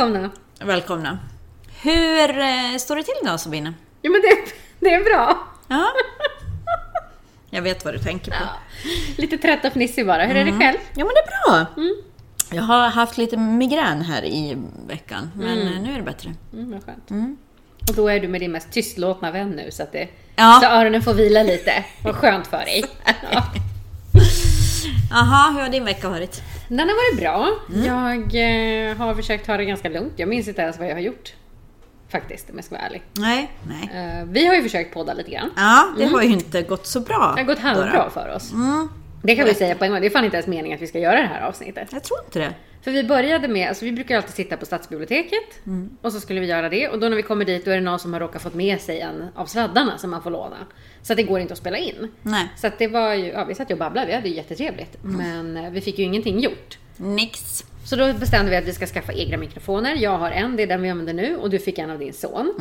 välkomna. Välkomna. Hur eh, står det till idag Sabine? Jo men det, det är bra. Ja. Jag vet vad du tänker på. Ja. Lite trött och fnissig bara. Hur är det själv? Ja, men det är bra. Jag har haft lite migrän här i veckan, men eh, nu är det bättre. Mm, vad skönt. Och då är du med din mest tystlåtna vän nu så att det, Ja. så öronen får vila lite. Vad skönt för dig. Ja. Jaha, hur har din vecka varit? Den har varit bra. Jag eh, har försökt ta det ganska lugnt. Jag minns inte ens vad jag har gjort. Faktiskt, om jag ska vara ärlig. Nej, nej. Eh, vi har ju försökt podda lite grann. Ja, det har ju inte gått så bra. Det har gått halvbra för oss. Mm, Det kan vi säga på en gång. Det är fan inte ens meningen att vi ska göra det här avsnittet. jag tror inte det. För vi började med, alltså vi brukar alltid sitta på stadsbiblioteket och så skulle vi göra det och då när vi kommer dit då är det någon som har råkat fått med sig en av sladdarna som man får låna. Så det går inte att spela in. Nej. Så det var ju, ja vi satt ju och babblade, vi hade ju jättetrevligt. Men eh, vi fick ju ingenting gjort. Nix. Så då bestämde vi att vi ska skaffa egna mikrofoner. Jag har en, det är den vi använder nu och du fick en av din son.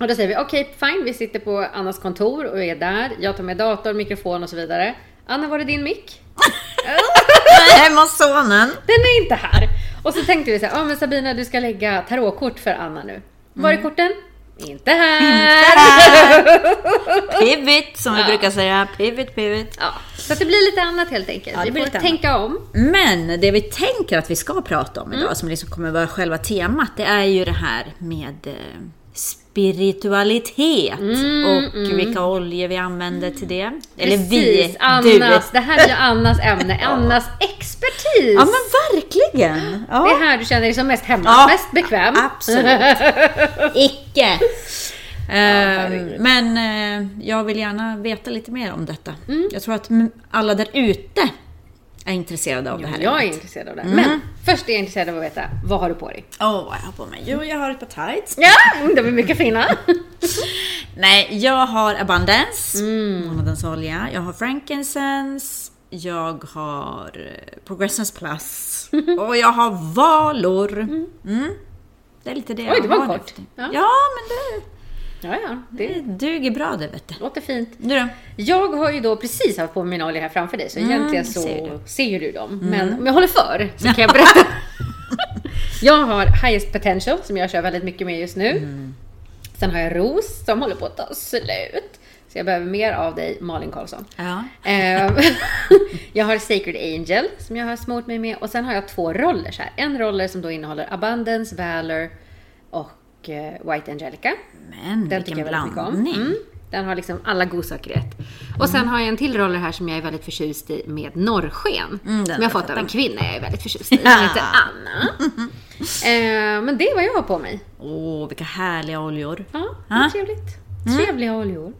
Och då säger vi okej, fine, vi sitter på Annas kontor och är där. Jag tar med dator, mikrofon och så vidare. Anna, var är din mick? Hemma hos sonen. Den är inte här. Och så tänkte vi så här, ja men Sabina du ska lägga tarotkort för Anna nu. Var är korten? Inte här! Pivot, som vi Ja. brukar säga. Pivot, pivot. Ja, så att det blir lite annat helt enkelt. Ja, det vi lite tänka om. Men det vi tänker att vi ska prata om idag, Mm. som liksom kommer vara själva temat, det är ju det här med spiritualitet och vilka oljor vi använder till det. Eller Mm, Precis, vi, Annas, du. det här är ju Annas ämne, Annas expertis. Ja men verkligen! Ja. Det är här du känner dig som mest hemma, Ja, mest bekväm. Absolut. Icke! Herregud. men eh, jag vill gärna veta lite mer om detta. Mm. Jag tror att alla där ute är intresserade av det här. Jag är intresserad av det. Men först är jag intresserad av att veta, vad har du på dig? Åh, vad jag har på mig? Jo, jag har ett par tights. Ja, de är mycket fina. Nej, jag har Abundance, Mm. månadens olja. Jag har Frankincense. Jag har eh, Progressence Plus. och jag har valor. Mm. Det är lite det Oj, jag det var har kort. Ja. Ja, men det, Ja, ja, det det duger bra det vet du. låter fint. Du då? Jag har ju då precis haft på mina oljor här framför dig, så egentligen så ser du. ser ju du dem. Men om jag håller för så kan jag berätta. jag har Highest Potential som jag kör väldigt mycket med just nu. Sen har jag Ros som håller på att ta slut. Så jag behöver mer av dig, Malin Karlsson. Ja. Ehm, jag har Sacred Angel som jag har smort mig med och sen har jag två rollers här. En roller som då innehåller Abundance, Valor och eh, White Angelica. Men Den vilken blandning. Mm. Den har liksom alla godsaker i ett. Och sen har jag en till roller här som jag är väldigt förtjust i med norrsken. Mm, som har jag jag fått av en kvinna jag är väldigt förtjust i. Hon heter Anna. Eh, men det är vad jag har på mig. Åh, vilka härliga oljor. Ja, det Ah. trevligt. Trevliga oljor.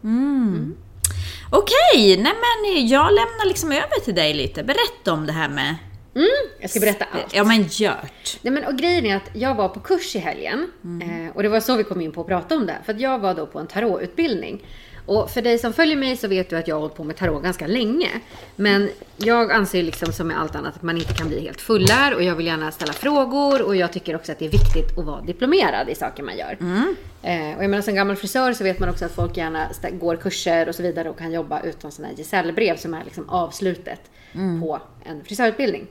Okej, nej men jag lämnar liksom över till dig lite. Berätta om det här med... Mm, jag ska berätta allt. Ja men gjort. Nej, men, och grejen är att jag var på kurs i helgen eh, och det var så vi kom in på att prata om det. För att jag var då på en tarotutbildning. Och för dig som följer mig så vet du att jag har hållit på med tarot ganska länge. Men jag anser liksom som med allt annat att man inte kan bli helt fullärd och jag vill gärna ställa frågor och jag tycker också att det är viktigt att vara diplomerad i saker man gör. Eh, och jag menar som gammal frisör så vet man också att folk gärna går kurser och så vidare och kan jobba utan sådana här gesällbrev som är liksom avslutet på en frisörutbildning.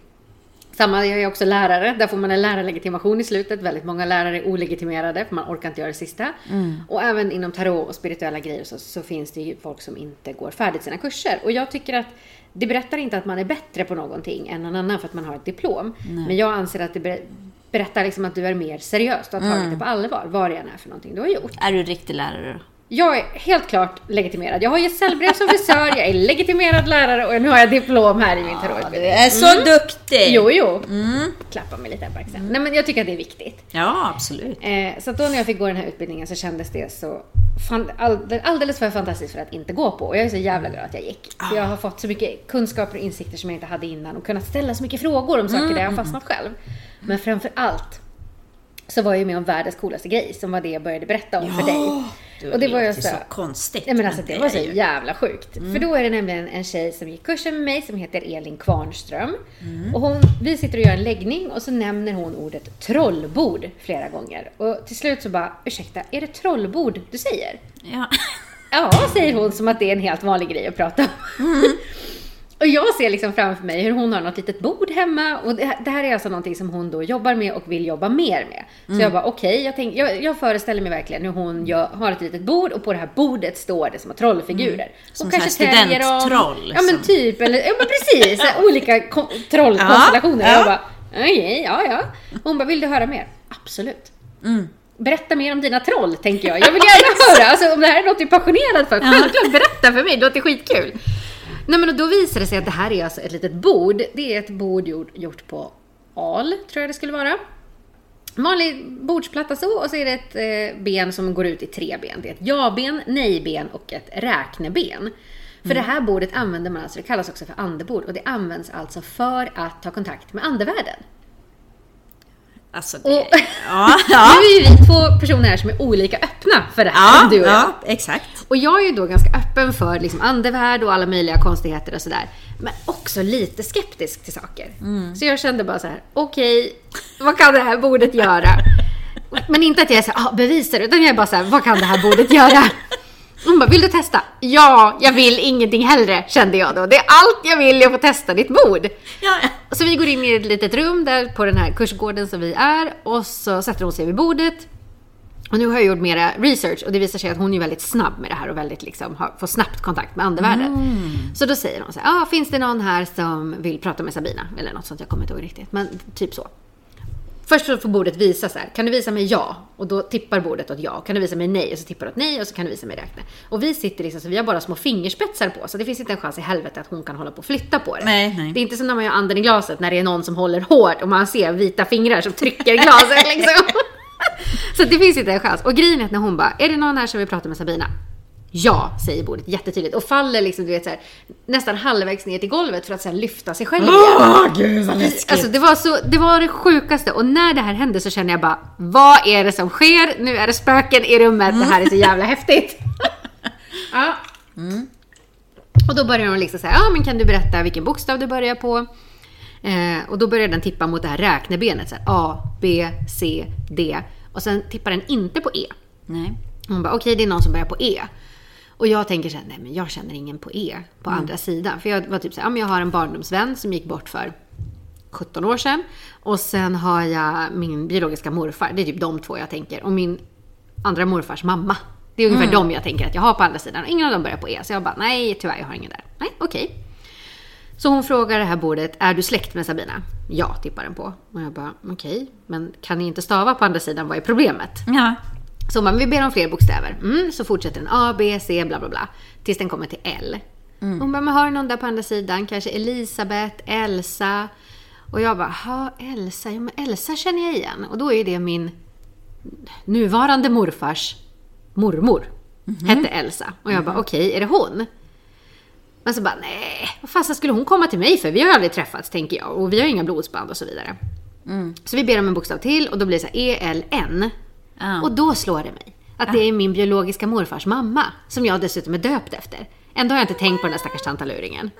Samma, jag är också lärare. Där får man en lärarlegitimation i slutet. Väldigt många lärare är olegitimerade för man orkar inte göra det sista. Och även inom tarot och spirituella grejer så, så finns det ju folk som inte går färdigt sina kurser. Och jag tycker att det berättar inte att man är bättre på någonting än någon annan för att man har ett diplom. Men jag anser att det ber- berättar liksom att du är mer seriös. Du har tagit det på allvar, vad det än är för någonting du har gjort. Är du riktig lärare då? Jag är helt klart legitimerad. Jag har gesällbrev som frisör, jag är legitimerad lärare och nu har jag diplom här i min Du tarotutbildning. är så duktig! Jo, jo. Klappa mig lite på axeln. Nej, men jag tycker att det är viktigt. Ja, absolut. Eh, så då när jag fick gå den här utbildningen så kändes det så alldeles för fantastiskt för att inte gå på. Och jag är så jävla glad att jag gick. För jag har fått så mycket kunskaper och insikter som jag inte hade innan och kunnat ställa så mycket frågor om saker där jag har fastnat själv. Men framför allt så var jag ju med om världens coolaste grej som var det jag började berätta om för dig. Det Och det var ju så- så konstigt. Nej men alltså det var så ju- jävla sjukt. För då är det nämligen en tjej som gick kursen med mig som heter Elin Kvarnström. Och hon, vi sitter och gör en läggning och så nämner hon ordet trollbord flera gånger. Och till slut så bara, ursäkta, är det trollbord du säger? Ja. Ja, säger hon som att det är en helt vanlig grej att prata om. Och jag ser liksom framför mig hur hon har något litet bord hemma och det, det här är alltså någonting som hon då jobbar med och vill jobba mer med. Så jag bara okej, jag, tänk- jag, jag föreställer mig verkligen hur hon gör, har ett litet bord och på det här bordet står det små trollfigurer. Som och här studenttroll, Ja men liksom. typ, eller ja men precis, här olika ko- trollkonstellationer. Ja, ja. Jag bara okej, ja ja. Hon bara vill du höra mer? Absolut. Mm. Berätta mer om dina troll, tänker jag. Jag vill gärna höra. Alltså, om det här är något du är passionerad för, självklart berätta för mig. Det låter skitkul. Nej, men och då visar det sig att det här är alltså ett litet bord. Det är ett bord gjort, gjort på al, tror jag det skulle vara. Vanlig bordsplatta så, och så är det ett eh, ben som går ut i tre ben. Det är ett ja-ben, nej-ben och ett räkneben. För det här bordet använder man alltså, det kallas också för andebord, och det används alltså för att ta kontakt med andevärlden. Alltså Och- det... Ja, ja. Nu är ju vi två personer här som är olika öppna för det här, Ja, du och jag. ja, exakt. Och jag är ju då ganska öppen för liksom andevärld och alla möjliga konstigheter och sådär. Men också lite skeptisk till saker. Så jag kände bara så här: okej, vad kan det här bordet göra? Men inte att jag är såhär, ah, bevisa det, utan jag är bara så här, vad kan det här bordet göra? Hon bara, vill du testa? Ja, jag vill ingenting hellre, kände jag då. Det är allt jag vill, jag får testa ditt bord. Ja, ja. Så vi går in i ett litet rum där på den här kursgården som vi är och så sätter hon sig vid bordet. Och nu har jag gjort mera research och det visar sig att hon är väldigt snabb med det här och väldigt liksom har, får snabbt kontakt med andevärlden. Så då säger hon så här, ah, finns det någon här som vill prata med Sabina? Eller något sånt, jag kommer inte ihåg riktigt. Men typ så. Först så får bordet visa så här, kan du visa mig ja? Och då tippar bordet åt ja. Kan du visa mig nej? Och så tippar det åt nej och så kan du visa mig räkna. Och vi sitter liksom så vi har bara små fingerspetsar på så det finns inte en chans i helvete att hon kan hålla på och flytta på det. Nej, nej. Det är inte som när man gör anden i glaset när det är någon som håller hårt och man ser vita fingrar som trycker glaset liksom. Så det finns inte en chans. Och grejen är att när hon bara, är det någon här som vill prata med Sabina? Ja, säger bordet jättetydligt och faller liksom, du vet, så här, nästan halvvägs ner till golvet för att sen lyfta sig själv igen. Åh, gud vad läskigt. Alltså det var, så, det var det sjukaste och när det här hände så kände jag bara, vad är det som sker? Nu är det spöken i rummet, det här är så jävla häftigt. ja. Och då börjar hon liksom säga, ja men kan du berätta vilken bokstav du börjar på? Eh, och då börjar den tippa mot det här räknebenet, så här, A, B, C, D. Och sen tippar den inte på E. Nej. Hon bara, okej det är någon som börjar på E. Och jag tänker så här, nej men jag känner ingen på E på andra sidan. För jag var typ så här, ja men jag har en barndomsvän som gick bort för 17 år sedan. Och sen har jag min biologiska morfar, det är typ de två jag tänker. Och min andra morfars mamma. Det är ungefär de jag tänker att jag har på andra sidan. Och ingen av dem börjar på E. Så jag bara, nej tyvärr jag har ingen där. Nej, okej. Så hon frågar det här bordet, är du släkt med Sabina? Ja, tippar den på. Och jag bara, okej, men kan ni inte stava på andra sidan? Vad är problemet? Ja. Så bara, vi ber om fler bokstäver. Mm, så fortsätter den A, B, C, bla bla bla. Tills den kommer till L. Hon bara, men har du någon där på andra sidan? Kanske Elisabeth, Elsa? Och jag bara, ha Elsa? Ja men Elsa känner jag igen. Och då är det min nuvarande morfars mormor. Hette Elsa. Och jag bara, okej, är det hon? Men så bara, nej, vad fasen skulle hon komma till mig för? Vi har ju aldrig träffats, tänker jag. Och vi har ju inga blodsband och så vidare. Så vi ber om en bokstav till och då blir det så här E-L-N. Ja. Och då slår det mig att det är min biologiska morfars mamma, som jag dessutom är döpt efter. Ändå har jag inte tänkt på den där stackars tantaluringen.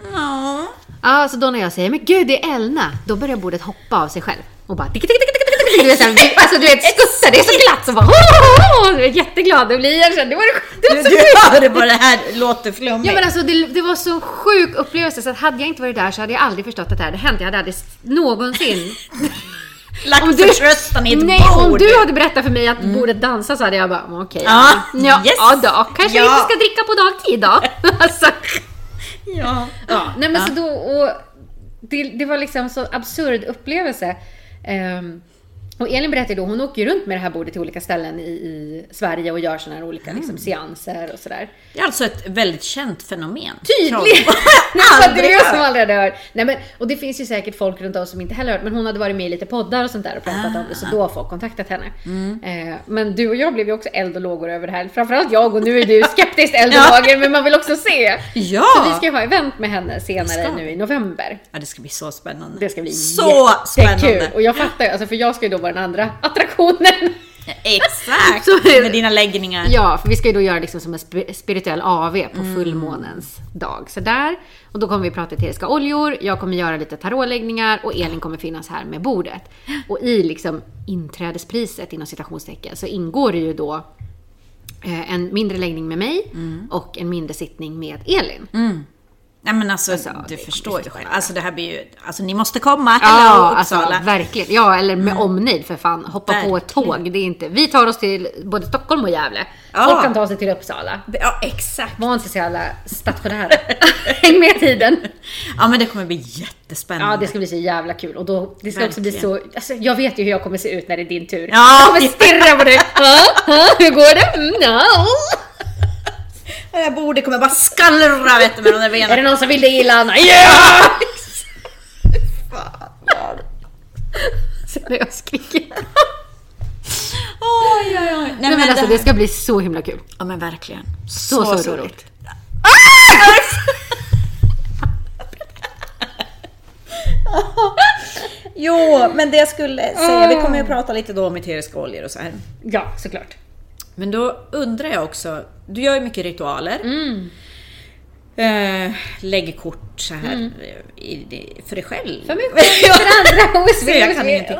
Ja. Så då när jag säger men gud det är Elna, då börjar bordet hoppa av sig själv. Och bara tick, tick, tick, du vet, så här, vi- alltså du vet skuttar, det är så glatt så bara oh, oh, oh, jätteglad och blir jag det var, det var så du hörde vad det här låter flummigt. Ja men alltså det, det var så sjuk upplevelse så att hade jag inte varit där så hade jag aldrig förstått att det här hade hänt. Jag hade aldrig någonsin Lagt Om du- förtröstan i ett Nej, bord. om du hade berättat för mig att bordet dansar så hade jag bara, okej. Ja, ja, yes. ja då. Kanske Ja. vi inte ska dricka på dagtid då. alltså, Ja. ja, nej men så då, och det, det var liksom så absurd upplevelse. Ehm, och Elin berättade då, hon åker ju runt med det här bordet till olika ställen i, i Sverige och gör sådana här olika liksom, seanser och sådär. Det är alltså ett väldigt känt fenomen. Nej, för det är jag som aldrig hade hört. Nej, men, och det finns ju säkert folk runt om som inte heller hört, men hon hade varit med i lite poddar och sånt där och pratat om det, så då har folk kontaktat henne. Eh, men du och jag blev ju också eld och lågor över det här. Framförallt jag och nu är du skeptiskt eld och lågor, men man vill också se. Ja! Så vi ska ju ha event med henne senare nu i november. Ja, det ska bli så spännande. Det ska bli så jättekul. spännande. Och jag fattar ju, alltså för jag ska ju då vara den andra attraktionen. Exakt! Så. Med dina läggningar. Ja, för vi ska ju då göra liksom som en sp- spirituell AV på fullmånens dag. Så där. Och då kommer vi prata eteriska oljor, jag kommer göra lite tarotläggningar och Elin kommer finnas här med bordet. Och i liksom inträdespriset inom citationstecken så ingår det ju då eh, en mindre läggning med mig och en mindre sittning med Elin. Nej men alltså, Alltså, du förstår ju själv. Alltså det här blir ju, alltså ni måste komma. Ja, alltså verkligen. Ja, eller med omnejd för fan. Hoppa på ett Verkligen. tåg. Det är inte... Vi tar oss till både Stockholm och Gävle. Ja. Folk kan ta sig till Uppsala. Ja, exakt. Var inte så jävla stationära. Häng med tiden. Ja men det kommer bli jättespännande. Ja, det ska bli så jävla kul. Och då, det ska också bli så... Verkligen. Alltså, jag vet ju hur jag kommer se ut när det är din tur. Ja. Jag kommer stirra på dig. Hur går det? Mm, ja. Det här bordet kommer bara skallra vet du med de där Är benen. det någon som vill det illa? Ja! Sen när jag skriker. Oj, oj, oj. Nej, Nej, men alltså det det ska bli så himla kul. Ja men verkligen. Så, så, roligt. Jo, men det jag skulle säga, vi kommer ju prata lite då om eteriska oljor och så här. Ja, såklart. Men då undrar jag också, du gör ju mycket ritualer. Mm. Eh, lägger kort så här eh, i, för dig själv. För mig själv, för andra. Så jag kan ingenting.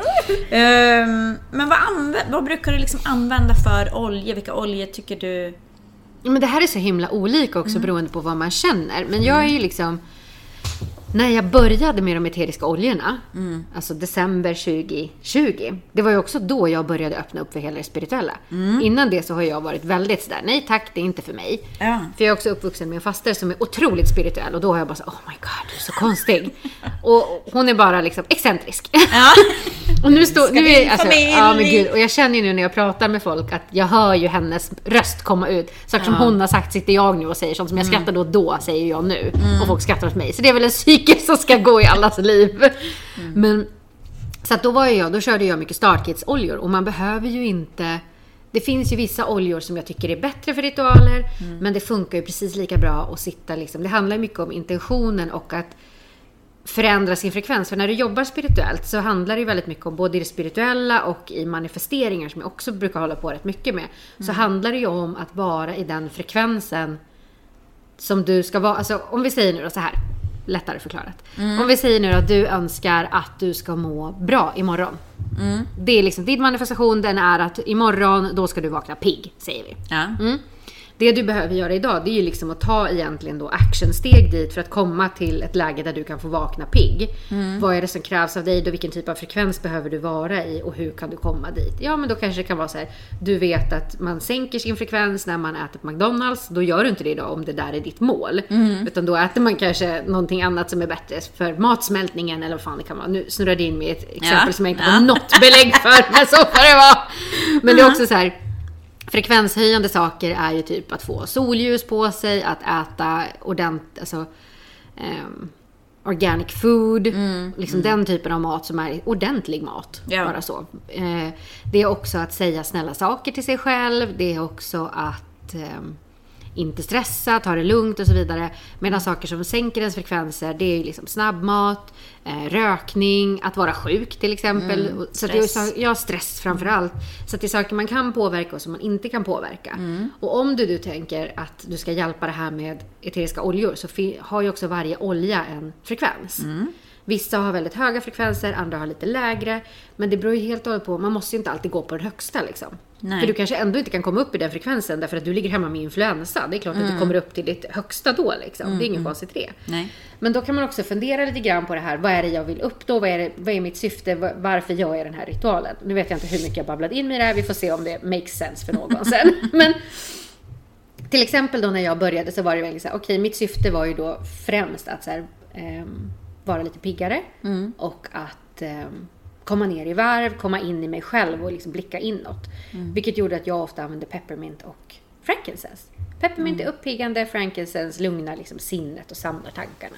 Ehm, men vad, anvä- vad brukar du liksom använda för olja? Vilka oljor tycker du? Ja, Men det här är så himla olika också beroende på vad man känner. Men jag är ju liksom... När jag började med de eteriska oljorna, alltså december 2020, det var ju också då jag började öppna upp för hela det spirituella. Innan det så har jag varit väldigt sådär, nej tack, det är inte för mig. Ja. För jag är också uppvuxen med en faster som är otroligt spirituell och då har jag bara så, oh my god, du är så konstig. och hon är bara liksom excentrisk. Ja. Och nu står, nu är, alltså, ja men gud, och jag känner ju nu när jag pratar med folk att jag hör ju hennes röst komma ut. Saker som hon har sagt sitter jag nu och säger, sånt som jag skrattar då då säger jag nu. Och folk skrattar åt mig. Så det är väl en cykel som ska gå i allas liv. Men, så då var jag, då körde jag mycket startkits-oljor och man behöver ju inte det finns ju vissa oljor som jag tycker är bättre för ritualer, men det funkar ju precis lika bra att sitta liksom. Det handlar ju mycket om intentionen och att förändra sin frekvens. För när du jobbar spirituellt så handlar det ju väldigt mycket om både i det spirituella och i manifesteringar som jag också brukar hålla på rätt mycket med. Så handlar det ju om att vara i den frekvensen som du ska vara. Alltså om vi säger nu då så här, lättare förklarat. Om vi säger nu att du önskar att du ska må bra imorgon. Det är liksom din manifestation, den är att imorgon då ska du vakna pigg, säger vi. Ja. Mm. Det du behöver göra idag, det är ju liksom att ta egentligen då actionsteg dit för att komma till ett läge där du kan få vakna pigg. Vad är det som krävs av dig då? Vilken typ av frekvens behöver du vara i och hur kan du komma dit? Ja, men då kanske det kan vara så här. Du vet att man sänker sin frekvens när man äter på McDonalds. Då gör du inte det idag om det där är ditt mål. Utan då äter man kanske någonting annat som är bättre för matsmältningen eller vad fan det kan vara. Nu snurrade jag in med ett exempel Ja, som jag inte ja. har något belägg för, men så får det vara. Men det är också så här. Frekvenshöjande saker är ju typ att få solljus på sig, att äta ordentligt, alltså ehm, organic food, liksom den typen av mat som är ordentlig mat. Ja. Bara så. Eh, det är också att säga snälla saker till sig själv, det är också att ehm, inte stressa, ta det lugnt och så vidare. Medan saker som sänker ens frekvenser, det är ju liksom snabbmat, eh, rökning, att vara sjuk till exempel. Och- så det är ja, stress framför allt. Så det är saker man kan påverka och som man inte kan påverka. Och om du, du tänker att du ska hjälpa det här med eteriska oljor så har ju också varje olja en frekvens. Vissa har väldigt höga frekvenser, andra har lite lägre. Men det beror ju helt och hållet på, man måste ju inte alltid gå på den högsta liksom. Nej. För du kanske ändå inte kan komma upp i den frekvensen därför att du ligger hemma med influensa. Det är klart att du kommer upp till ditt högsta då liksom. Det är inget konstigt i det. Men då kan man också fundera lite grann på det här. Vad är det jag vill uppnå? Vad är, det, vad är mitt syfte? Va- Varför gör jag den här ritualen? Nu vet jag inte hur mycket jag babblade in med det här. Vi får se om det makes sense för någon sen. Men till exempel då när jag började så var det väl så här, okej mitt syfte var ju då främst att så här, ehm, vara lite piggare och att ehm, komma ner i varv, komma in i mig själv och liksom blicka inåt. Vilket gjorde att jag ofta använde peppermint och frankincense. Peppermint är uppiggande, frankincense lugnar liksom sinnet och samlar tankarna.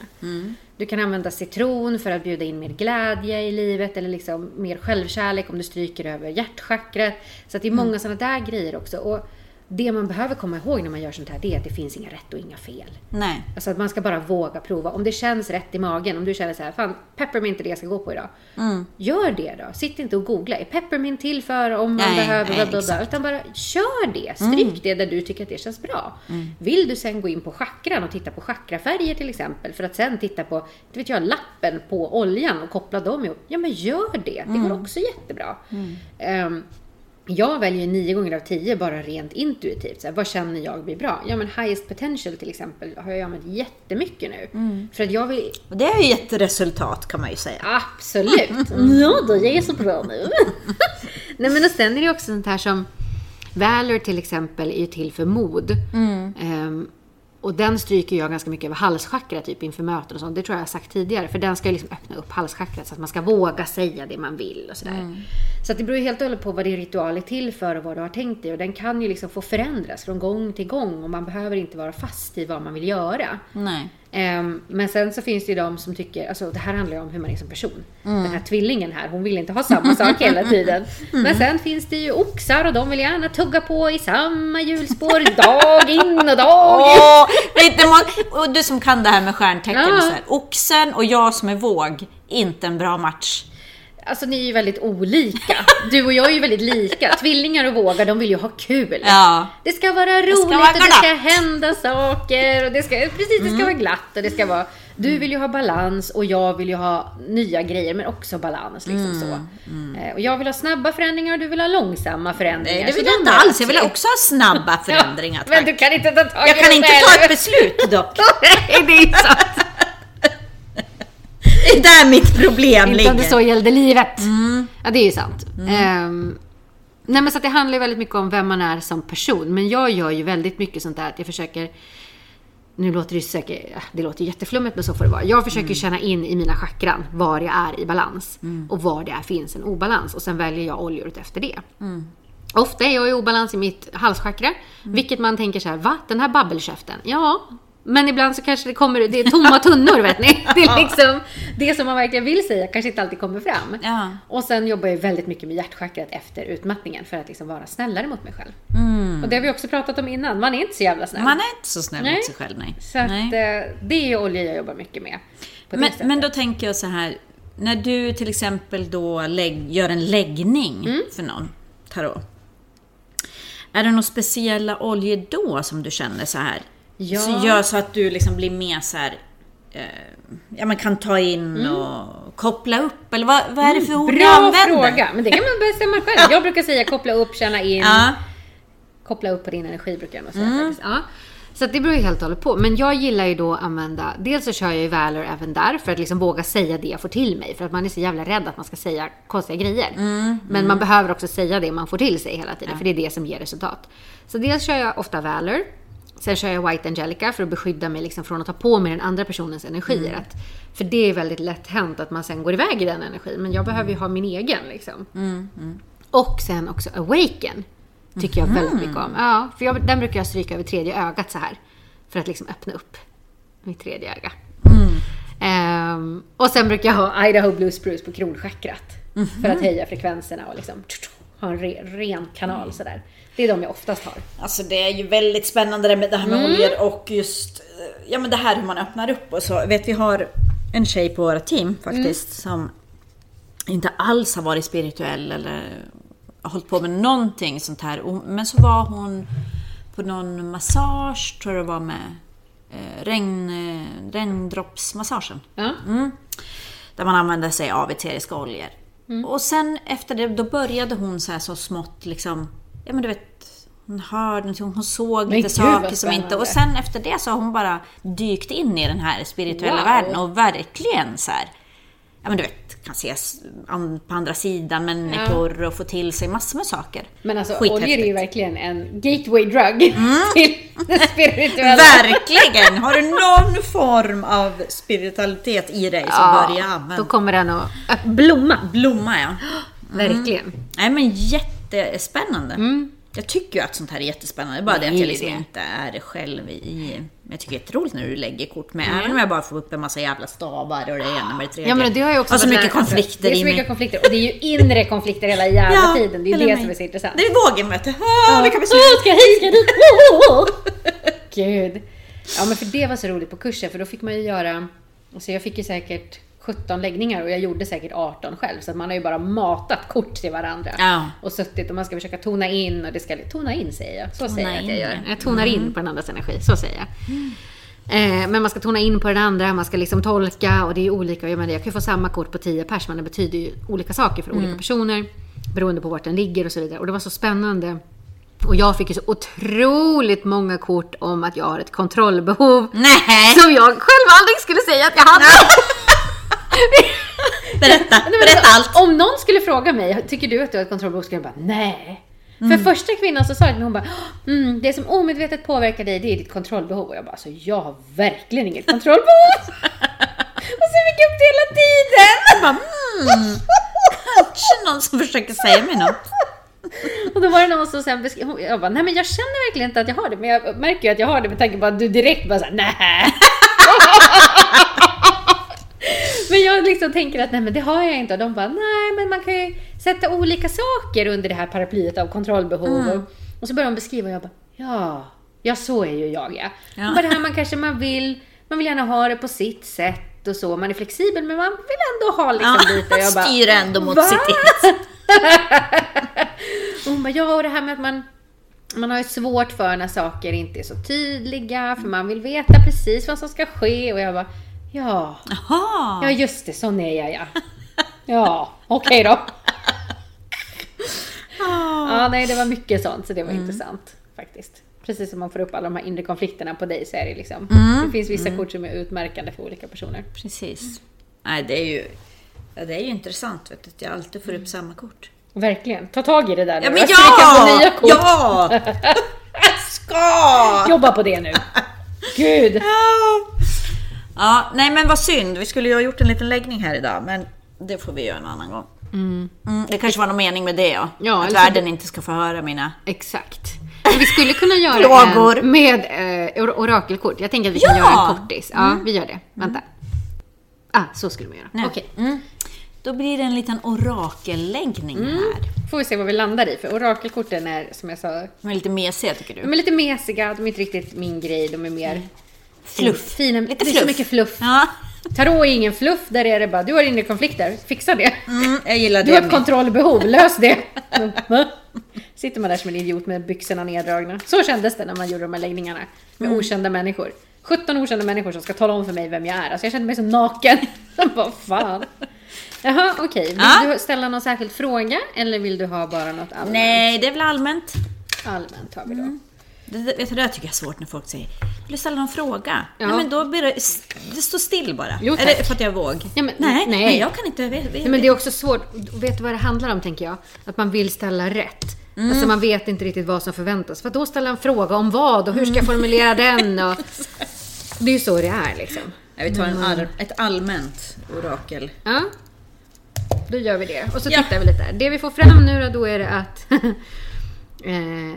Du kan använda citron för att bjuda in mer glädje i livet eller liksom mer självkärlek om du stryker över hjärtchakrat. Så det är många sådana där grejer också. Och det man behöver komma ihåg när man gör sånt här, det är att det finns inga rätt och inga fel. Nej. Alltså att man ska bara våga prova. Om det känns rätt i magen, om du känner så här, fan peppermint är det jag ska gå på idag. Gör det då. Sitt inte och googla. Är peppermint till för om man Nej, behöver nej, bla, bla. Utan bara kör det. Stryk det där du tycker att det känns bra. Vill du sen gå in på chakran och titta på chakrafärger till exempel. För att sen titta på, inte vet jag, lappen på oljan och koppla dem ihop. Ja men gör det. Det går också jättebra. Ehm, Jag väljer nio gånger av tio bara rent intuitivt. Så här, vad känner jag blir bra? Ja men highest potential till exempel har jag använt jättemycket nu. Mm. För att jag vill... Och det har ju gett resultat kan man ju säga. Absolut! Ja, då är jag så bra nu. Nej men och sen är det också sånt här som Valor till exempel är ju till för mod. Ehm, och den stryker jag ganska mycket över halschakrat typ inför möten och sånt. Det tror jag jag har sagt tidigare. För den ska ju liksom öppna upp halschakrat så att man ska våga säga det man vill och sådär. Så att det beror ju helt och hållet på vad din ritual är till för och vad du har tänkt dig. Och den kan ju liksom få förändras från gång till gång och man behöver inte vara fast i vad man vill göra. Nej. Ehm, men sen så finns det ju de som tycker, alltså det här handlar ju om hur man är som person. Den här tvillingen här, hon vill inte ha samma sak hela tiden. Men sen finns det ju oxar och de vill gärna tugga på i samma hjulspår dag in och dag ut. Må- och du som kan det här med stjärntecken Ja. och så här. Oxen och jag som är våg, inte en bra match. Alltså ni är ju väldigt olika. Du och jag är ju väldigt lika. Tvillingar och vågar, de vill ju ha kul. Ja. Det ska vara roligt ska vara och det ska hända saker. Och det ska, precis, det ska Mm. vara glatt och det ska vara... Du vill ju ha balans och jag vill ju ha nya grejer men också balans. Liksom Mm. så. Eh, Och jag vill ha snabba förändringar och du vill ha långsamma förändringar. Nej, det vill jag inte alls. Jag vill också ha snabba förändringar. Ja, men du kan inte ta tag i Jag kan det inte ta ett beslut dock. Nej, det är sant. Det är där mitt problem Inte om det ligger. så gällde livet. Ja, det är ju sant. Ehm, nej, men så att det handlar ju väldigt mycket om vem man är som person. Men jag gör ju väldigt mycket sånt där att jag försöker nu låter det ju säkert, det låter jätteflummigt men så får det vara. Jag försöker känna in i mina chakran var jag är i balans och var det är finns en obalans och sen väljer jag oljor efter det. Ofta är jag i obalans i mitt halschakra, vilket man tänker så här, va? Den här babbelkäften? Ja, men ibland så kanske det kommer, det är tomma tunnor vet ni. Det är liksom, det som man verkligen vill säga kanske inte alltid kommer fram. Ja. Och sen jobbar jag väldigt mycket med hjärtchakrat efter utmattningen för att liksom vara snällare mot mig själv. Och det har vi också pratat om innan, man är inte så jävla snäll. Man är inte så snäll Nej. mot sig själv, nej. Så att, nej. eh, det är olja jag jobbar mycket med. Men, men då tänker jag så här, när du till exempel då lägg, gör en läggning Mm. för någon tarot. Är det några speciella oljor då som du känner så här? Ja. Så gör så att du liksom blir mer så här, eh, ja man kan ta in Mm. och koppla upp, eller vad, vad är det för ord du Bra använder? fråga! Men det kan man bestämma själv. Jag brukar säga koppla upp, känna in. Ja. Koppla upp på din energi brukar jag nog säga faktiskt. Ja. Så det beror ju helt och hållet på. Men jag gillar ju då att använda, dels så kör jag ju Valor även där för att liksom våga säga det jag får till mig. För att man är så jävla rädd att man ska säga konstiga grejer. Men man behöver också säga det man får till sig hela tiden, för det är det som ger resultat. Så dels kör jag ofta Valor. Sen kör jag White Angelica för att beskydda mig liksom från att ta på mig den andra personens energier. Att, för det är väldigt lätt hänt att man sen går iväg i den energin. Men jag behöver ju ha min egen liksom. Och sen också Awaken. Tycker jag väldigt mycket om. Ja, för jag, den brukar jag stryka över tredje ögat så här. För att liksom öppna upp mitt tredje öga. Ehm, och sen brukar jag ha Idaho Blue Spruce på kronchakrat. För att höja frekvenserna och liksom ha en re, ren kanal sådär. Det är de jag oftast har. Alltså det är ju väldigt spännande det med det här med Mm. oljor och just eh, ja, men det här hur man öppnar upp och så. Vet vi har en tjej på våra team faktiskt Mm. som inte alls har varit spirituell eller har hållit på med någonting sånt här. Men så var hon på någon massage, tror jag det var med eh, regn, eh, regndroppsmassagen. Mm. Där man använder sig av eteriska oljor. Mm. Och sen efter det, då började hon så här så smått liksom, ja men du vet, hon hörde någonting, hon såg Men lite saker som inte... Och sen efter det så har hon bara dykt in i den här spirituella Wow. världen och verkligen så här, ja men du vet, kan an- på andra sidan människor och få till sig massor med saker. Men alltså oljor är ju verkligen en gateway drug till det spirituella. Mm. Verkligen! Har du någon form av spiritualitet i dig så börja använda. Då kommer den att att blomma. Blomma ja. Verkligen. Nej men jättespännande. Jag tycker ju att sånt här är jättespännande. Bara det att jag liksom det. inte är det själv i... Jag tycker det är jätteroligt när du lägger kort med. Även om jag bara får upp en massa jävla stavar och det ena med det tredje. Ja men det har jag också Och så fått mycket alltså, konflikter Det är så mig. mycket konflikter och det är ju inre konflikter hela jävla tiden. Det är ju det mig. som är så intressant. Det är vågen vet du. Ah, vi kan bli Åh, ska hit, ska dit? Åh, åh. Gud. Ja men för det var så roligt på kursen för då fick man ju göra, alltså jag fick ju säkert 17 läggningar och jag gjorde säkert 18 själv. Så att man har ju bara matat kort till varandra. Ja. Och suttit och man ska försöka tona in och det ska, tona in säger jag. Så Tona säger jag att jag gör. ja. Jag tonar in på den andras energi, så säger jag. Eh, men man ska tona in på den andra, man ska liksom tolka och det är olika. Jag, menar, jag kan ju få samma kort på 10 pers men det betyder ju olika saker för olika personer. beroende på vart den ligger och så vidare. Och det var så spännande. Och jag fick ju så otroligt många kort om att jag har ett kontrollbehov. Nej! Som jag själv aldrig skulle säga att jag hade. Berätta, Nej, berätta allt. Om någon skulle fråga mig, tycker du att du har ett kontrollbehov? Skulle jag bara, nej. För första kvinnan så sa jag hon bara, mm, det som omedvetet påverkar dig det är ditt kontrollbehov. Och jag bara, alltså jag har verkligen inget kontrollbehov. och så fick jag upp det hela tiden. Jag bara, mm, kanske någon som försöker säga mig något. Och då var det någon som sen beskrev, jag bara, nej men jag känner verkligen inte att jag har det, men jag märker ju att jag har det med tanke på att du direkt bara såhär, nej. men jag liksom tänker att nej men det har jag inte och de bara, nej men man kan ju sätta olika saker under det här paraplyet av kontrollbehov. Och, och så börjar de beskriva och jag bara, ja, ja så är ju jag ja. Ja. Och bara det här man kanske man vill, man vill gärna ha det på sitt sätt och så, man är flexibel men man vill ändå ha liksom Ja, lite. Jag bara, styr ändå mot "Va?" sitt eget. och hon bara, ja och det här med att man, man har ju svårt för när saker inte är så tydliga, för man vill veta precis vad som ska ske. Och jag bara, ja, Jaha. ja just det, sån är jag ja. Ja, okej då. Ja, nej det var mycket sånt, så det var intressant faktiskt. Precis som man får upp alla de här inre konflikterna på dig så är det liksom, det finns vissa kort som är utmärkande för olika personer. Precis. Nej, det är ju, ja, det är ju intressant vet du, att jag alltid får upp samma kort. Verkligen, ta tag i det där nu. Ja, men så vi kan få ja! nya kort. Ja! Jag ska! Jobba på det nu. Gud. Ja. Ja, nej men vad synd. Vi skulle ju ha gjort en liten läggning här idag, men det får vi göra en annan gång. Mm, det kanske var någon mening med det ja. Ja, att eller så- världen inte ska få höra mina... Exakt. Men vi skulle kunna göra Frågor. en med eh, or- orakelkort. Jag tänker att vi kan Ja! göra en kortis. Ja, vi gör det. Vänta. Ah, så skulle vi göra. Nej. Okej. Mm. Då blir det en liten orakelläggning Mm. här. Får vi se vad vi landar i. För orakelkorten är, som jag sa, De är lite mesiga tycker de du? är lite mesiga. De är inte riktigt min grej. De är mer Fluff. fina. Lite det är fluff. så mycket fluff. Ja, Tarot är ingen fluff. Där är det bara, du har inre konflikter. Fixa det. mm, jag gillar Du har det ett kontrollbehov. Lös det. Sitter man där som en idiot med byxorna neddragna. Så kändes det när man gjorde de här läggningarna. Med Mm. okända människor. 17 okända människor som ska tala om för mig vem jag är. Alltså jag kände mig så naken. Vad fan. Jaha, okej. Vill Ja. du ställa någon särskild fråga? Eller vill du ha bara något allmänt? Nej, det är väl allmänt. Allmänt har vi då. Mm. Det, det, vet du, det tycker jag är svårt när folk säger Vill du ställa någon fråga? Ja. Nej, men då blir det, det står still bara. Jo, det för att jag våg? Ja, men- nej, nej. nej, jag kan inte. Vet, vet, Nej, men det är också svårt. Vet du vad det handlar om tänker jag? Att man vill ställa rätt. Mm. Alltså man vet inte riktigt vad som förväntas. För att då ställa en fråga om vad och hur ska Mm. jag formulera den? Och... Det är ju så det är liksom. Nej, vi tar en all, ett allmänt orakel. Ja, då gör vi det. Och så Ja. tittar vi lite. Det vi får fram nu då, då är det att eh,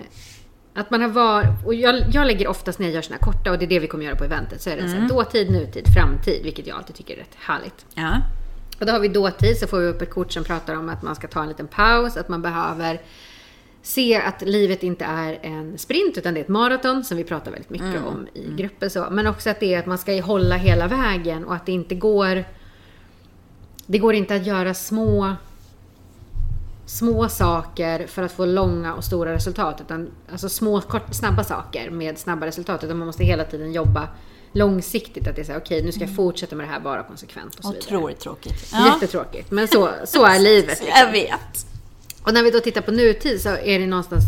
att man har var, och jag, jag lägger oftast när jag gör såna här korta och det är det vi kommer göra på eventet. Så är det så Mm. här, dåtid, nutid, framtid, vilket jag alltid tycker är rätt härligt. Ja. Och då har vi dåtid så får vi upp ett kort som pratar om att man ska ta en liten paus, att man behöver se att livet inte är en sprint utan det är ett maraton som vi pratar väldigt mycket om i gruppen. Så. Men också att det är att man ska hålla hela vägen och att det inte går det går inte att göra små små saker för att få långa och stora resultat. Utan, alltså små, kort, snabba saker med snabba resultat. Utan man måste hela tiden jobba långsiktigt. Att det är så här, okej nu ska jag fortsätta med det här bara konsekvent och så vidare. Otroligt tråkigt. Jättetråkigt, men så, så är livet. Liksom. Jag vet. Och när vi då tittar på nutid så är det någonstans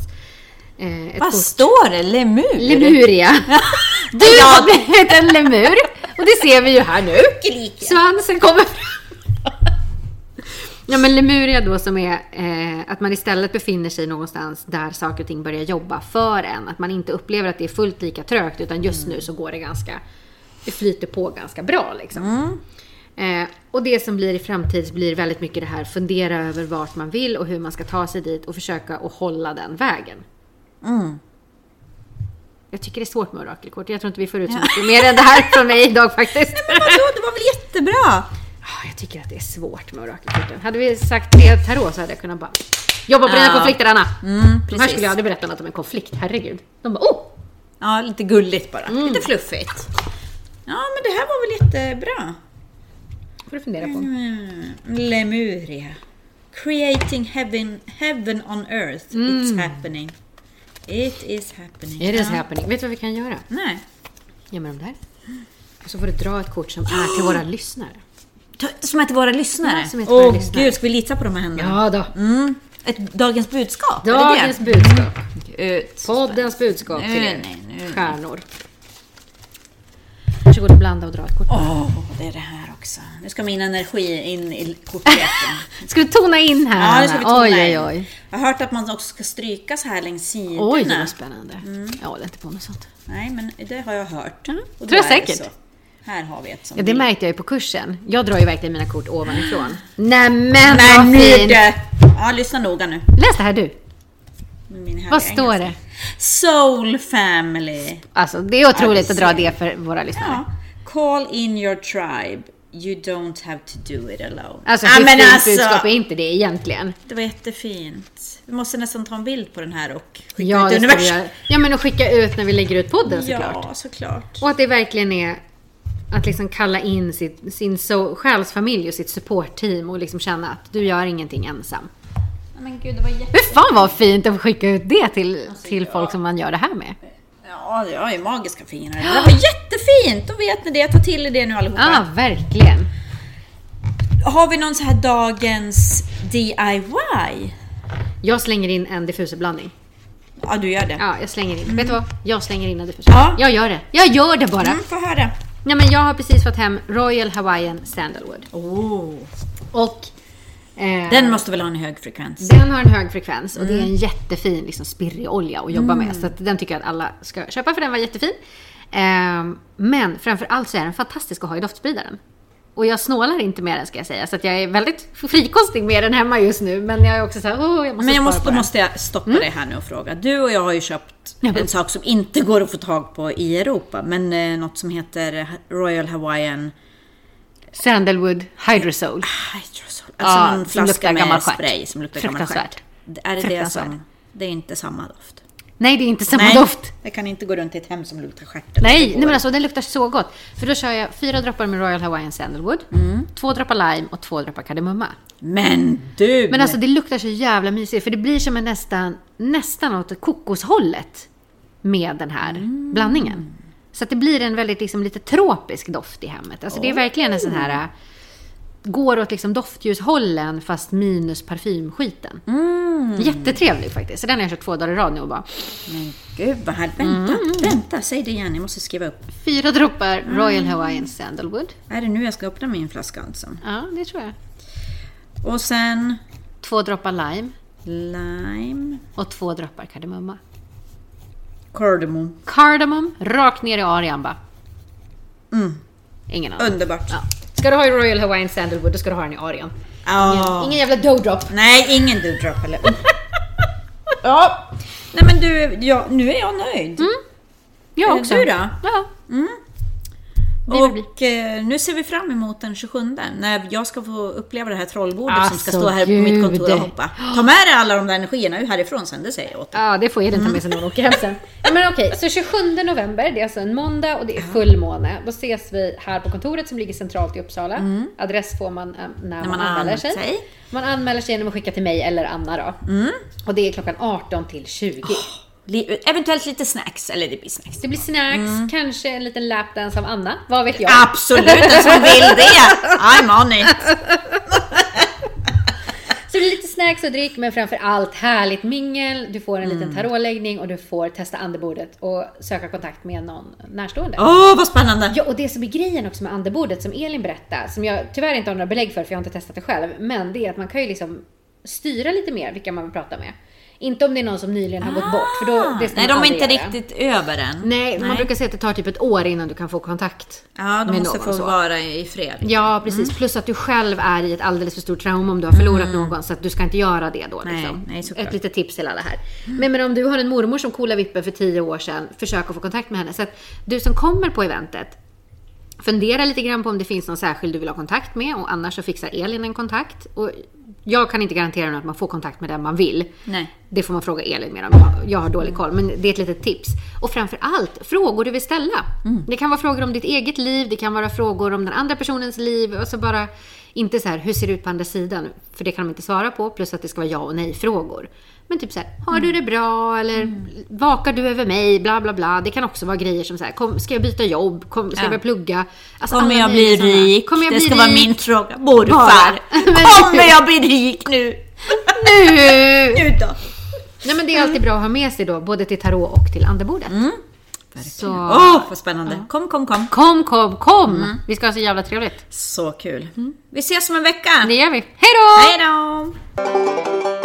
eh, ett Vad kort. står det? Lemur? Lemuria. Du har blivit en lemur. Och det ser vi ju här nu. Svansen kommer. Ja men Lemuria då som är eh, att man istället befinner sig någonstans där saker och ting börjar jobba för en. Att man inte upplever att det är fullt lika trögt utan just nu så går det ganska, det flyter på ganska bra liksom. Eh, och det som blir i framtid blir väldigt mycket det här fundera över vart man vill och hur man ska ta sig dit och försöka att hålla den vägen. Mm. Jag tycker det är svårt med orakelkort. Jag tror inte vi får ut så mycket mer än det här från mig idag faktiskt. Men vadå, det var väl jättebra? Ah, Jag tycker att det är svårt med orakelkorten. Hade vi sagt tre tarot så hade jag kunnat bara jobba på dina Ja. konflikter Anna. Mm, De här skulle jag aldrig berätta något om en konflikt, herregud. De bara oh! Ja, lite gulligt bara. Mm. Lite fluffigt. Ja, men det här var väl jättebra. får du fundera på. Mm. Lemuria. Creating heaven, heaven on earth. It's happening. It is happening. It is Ja. happening. Vet du vad vi kan göra? Nej. Ge mig de där. Och så får du dra ett kort som är till våra lyssnare. Som är till våra lyssnare? Åh lyssnare. gud, ska vi lita på de här händerna? Ja då. Mm. Ett dagens budskap? är det Dagens det? budskap. Ut. Poddens budskap till Nu, er. nej, nu. Stjärnor. Varsågod och blanda och dra ett kort. Åh, det är det här också. Nu ska min energi in i kortleken. Ska du tona in här? Ja, det ska vi tona oj, in. oj, oj. Jag har hört att man också ska stryka så här längs sidorna. Oj, det var spännande. Jag håller inte på med sånt. Nej, men det har jag hört. Och tror jag säkert. Här har vi ett som Ja, det märkte jag ju på kursen. Jag drar ju verkligen mina kort ovanifrån. Nämen Nej, vad fint! det! Ja, lyssna noga nu. Läs det här du. Vad står det? engelska. Soul family. Alltså, det är otroligt att dra det för våra lyssnare. Ja. Call in your tribe. You don't have to do it alone. Alltså, hur men fint alltså, budskap är inte det egentligen? Det var jättefint. Vi måste nästan ta en bild på den här och skicka Ja, ut det universum. Ja, men att skicka ut när vi lägger ut podden såklart. Ja, såklart. Och att det verkligen är att liksom kalla in sitt, sin so, själsfamilj och sitt supportteam och liksom känna att du gör ingenting ensam. Men gud, det var jätte... Hur fan vad fint att skicka ut det till, Alltså, till folk som man gör det här med. Ja, jag har ju magiska fingrar. Det var jättefint! Då vet ni det. Ta till er det nu allihopa. Ja, verkligen. Har vi någon så här dagens DIY? Jag slänger in en diffuserblandning. Ja, du gör det. Ja, jag slänger in. Vet du vad? Jag slänger in en diffuser. Ja. Jag gör det. Jag gör det bara. Mm, få höra. Ja, men jag har precis fått hem Royal Hawaiian Sandalwood. Oh. Och eh, Den måste väl ha en hög frekvens? den har en hög frekvens och det Mm. är en jättefin liksom, spirrig olja att jobba med. Så att den tycker jag att alla ska köpa för den var jättefin. Eh, men framför allt så är den fantastisk att ha i doftspridaren. Och jag snålar inte med den ska jag säga. Så jag är väldigt frikostig med den hemma just nu. Men jag är också så här, oh, jag måste Men jag måste, då måste jag stoppa dig här nu och fråga. Du och jag har ju köpt Ja. en sak som inte går att få tag på i Europa, men eh, något som heter Royal Hawaiian Sandalwood Hydrosol. Hydrosol. Alltså Ja, en flaska med spray som luktar gammal stjärt. Är det det som... Det är inte samma doft. Nej, det är inte samma Nej, doft. jag kan inte gå runt i ett hem som luktar stjärt. Nej, det nej men alltså den luktar så gott. För då kör jag fyra droppar med Royal Hawaiian Sandalwood, Mm. två droppar lime och två droppar kardemumma. Men du! Men alltså det luktar så jävla mysigt för det blir som en nästan, nästan åt kokoshållet med den här Mm. blandningen. Så att det blir en väldigt liksom, lite tropisk doft i hemmet. Alltså det är verkligen en sån här går åt liksom doftljushållen fast minus parfymskiten. Mm. Jättetrevlig faktiskt. Så den har jag kört två dagar i rad nu och bara Men gud vad härligt. Vänta, Mm. vänta, säg det igen. Jag måste skriva upp. fyra droppar Mm. Royal Hawaiian Sandalwood. Är det nu jag ska öppna min flaska alltså? Ja, det tror jag. Och sen Två droppar lime lime, och två droppar kardemumma. cardamom. Cardamom, rakt ner i arean bara. Mm. Ingen annan. Underbart. Ja. Ska du ha i Royal Hawaiian Sandalwood, då ska du ha den i arean. Ja. Ingen jävla dough drop. Nej, ingen dewdrop heller. ja. Nej men du, ja, nu är jag nöjd. Jag Är också. du då? Ja. Vill Och eh, nu ser vi fram emot den 27 när jag ska få uppleva det här trollbordet som ska Alltså, stå här på gud. mitt kontor och hoppa. Ta med dig alla de där energierna härifrån sen, det säger jag åt dig. ja, det får Edin ta med sig när hon åker hem sen. Ja, men okej, så 27 november, det är alltså en måndag och det är fullmåne. Då ses vi här på kontoret som ligger centralt i Uppsala. Adress får man eh, när, man, man anmäler sig. sig. Man anmäler sig genom att skicka till mig eller Anna då. Och det är klockan 18 till 20. Li- eventuellt lite snacks, eller det blir snacks. Det blir snacks, kanske en liten lapdance av Anna. Vad vet jag? Absolut, den som vill det! I'm on it! Så det är lite snacks och dryck, men framför allt härligt mingel. Du får en liten tarotläggning och du får testa andebordet och söka kontakt med någon närstående. Åh, vad spännande! Ja, och det som är grejen också med andebordet som Elin berättade, som jag tyvärr inte har några belägg för, för jag har inte testat det själv, men det är att man kan ju liksom styra lite mer vilka man vill prata med. Inte om det är någon som nyligen har gått bort, för då, det ska Nej, de är inte göra. riktigt över än. Nej, man brukar säga att det tar typ ett år innan du kan få kontakt Ja, de med måste någon. få så. vara i fred. Ja, precis. Plus att du själv är i ett alldeles för stort trauma om du har förlorat någon, så att du ska inte göra det då. Nej, Liksom. nej, såklart. ett litet tips till alla här. Men, men om du har en mormor som coolade vippen för tio år sedan, försök att få kontakt med henne. Så att du som kommer på eventet, fundera lite grann på om det finns någon särskild du vill ha kontakt med och annars så fixar Elin en kontakt. Och jag kan inte garantera att man får kontakt med den man vill. Nej. Det får man fråga Elin mer om. Jag, jag har dålig koll, men det är ett litet tips. Och framför allt, frågor du vill ställa. Det kan vara frågor om ditt eget liv, det kan vara frågor om den andra personens liv. Och så bara, inte så här, hur ser det ut på andra sidan? För det kan de inte svara på, plus att det ska vara ja och nej-frågor. Men typ såhär, har du mm. det bra? Eller mm. vakar du över mig? Bla, bla, bla. Det kan också vara grejer som såhär, kom, ska jag byta jobb? Kom, ska ja. jag börja plugga? Alltså, kommer jag bli rik? Kommer jag det ska rik? vara min fråga. Morfar, kommer jag bli rik nu? nu! nu då! Nej, men det är alltid bra att ha med sig då, både till tarot och till andebordet. Mm. Verkligen. Åh, oh, vad spännande. Ja. Kom, kom, kom. Kom, kom, kom. Mm. Vi ska ha så jävla trevligt. Så kul. Mm. Vi ses om en vecka. Det gör vi. Hej då! Hej då!